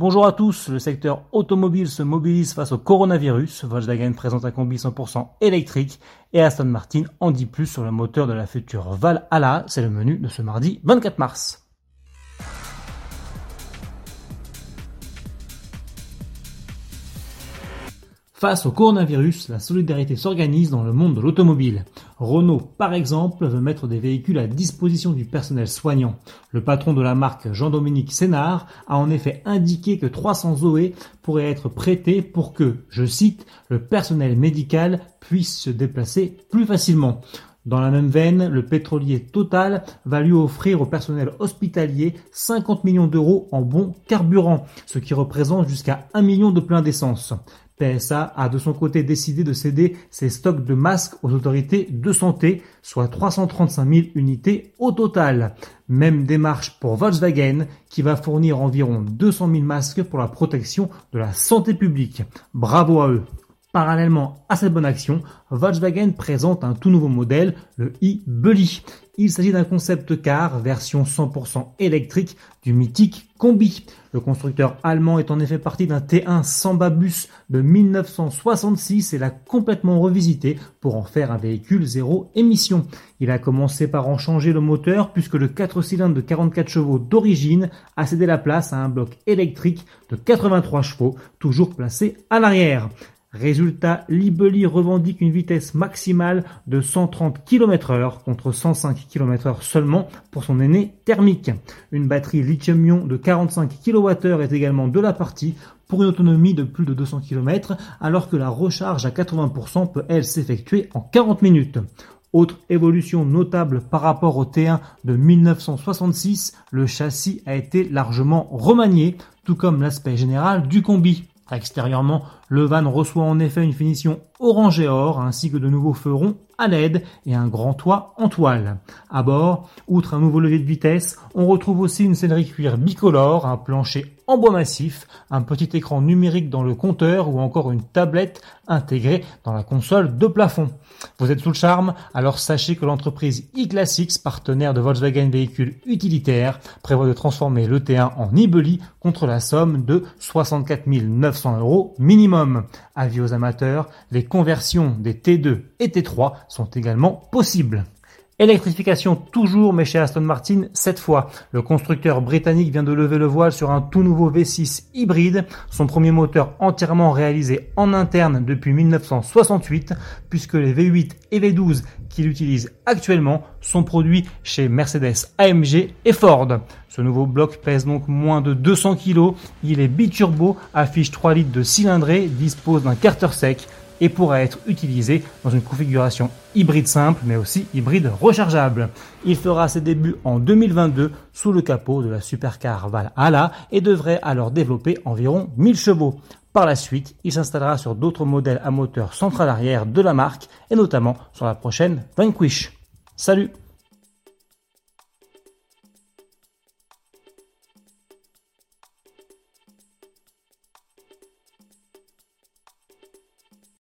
Bonjour à tous, le secteur automobile se mobilise face au coronavirus. Volkswagen présente un combi 100% électrique et Aston Martin en dit plus sur le moteur de la future Valhalla. C'est le menu de ce mardi 24 mars. Face au coronavirus, la solidarité s'organise dans le monde de l'automobile. Renault, par exemple, veut mettre des véhicules à disposition du personnel soignant. Le patron de la marque, Jean-Dominique Sénard, a en effet indiqué que 300 Zoé pourraient être prêtés pour que, je cite, le personnel médical puisse se déplacer plus facilement. Dans la même veine, le pétrolier Total va lui offrir au personnel hospitalier 50 millions d'euros en bons carburant, ce qui représente jusqu'à 1 million de pleins d'essence. PSA a de son côté décidé de céder ses stocks de masques aux autorités de santé, soit 335 000 unités au total. Même démarche pour Volkswagen qui va fournir environ 200 000 masques pour la protection de la santé publique. Bravo à eux. Parallèlement à cette bonne action, Volkswagen présente un tout nouveau modèle, le e-Bully. Il s'agit d'un concept car version 100% électrique du mythique Combi. Le constructeur allemand est en effet parti d'un T1 Samba Bus de 1966 et l'a complètement revisité pour en faire un véhicule zéro émission. Il a commencé par en changer le moteur puisque le 4 cylindres de 44 chevaux d'origine a cédé la place à un bloc électrique de 83 chevaux, toujours placé à l'arrière. Résultat, Libeli revendique une vitesse maximale de 130 km heure contre 105 km heure seulement pour son aîné thermique. Une batterie lithium-ion de 45 kWh est également de la partie pour une autonomie de plus de 200 km alors que la recharge à 80% peut elle s'effectuer en 40 minutes. Autre évolution notable par rapport au T1 de 1966, le châssis a été largement remanié, tout comme l'aspect général du combi. Extérieurement, le van reçoit en effet une finition orange et or, ainsi que de nouveaux feux ronds à LED et un grand toit en toile. À bord, outre un nouveau levier de vitesse, on retrouve aussi une sellerie cuir bicolore, un plancher en bois massif, un petit écran numérique dans le compteur ou encore une tablette intégrée dans la console de plafond. Vous êtes sous le charme Alors sachez que l'entreprise e-Classics, partenaire de Volkswagen Véhicules Utilitaires, prévoit de transformer le T1 en Ibeli contre la somme de 64 900 euros minimum. Avis aux amateurs, les conversions des T2 et T3 sont également possibles. Électrification toujours, mais chez Aston Martin, cette fois. Le constructeur britannique vient de lever le voile sur un tout nouveau V6 hybride, son premier moteur entièrement réalisé en interne depuis 1968, puisque les V8 et V12 qu'il utilise actuellement sont produits chez Mercedes AMG et Ford. Ce nouveau bloc pèse donc moins de 200 kg, il est biturbo, affiche 3 litres de cylindrée, dispose d'un carter sec, et pourra être utilisé dans une configuration hybride simple mais aussi hybride rechargeable. Il fera ses débuts en 2022 sous le capot de la supercar Valhalla et devrait alors développer environ 1000 chevaux. Par la suite, il s'installera sur d'autres modèles à moteur central arrière de la marque et notamment sur la prochaine Vanquish. Salut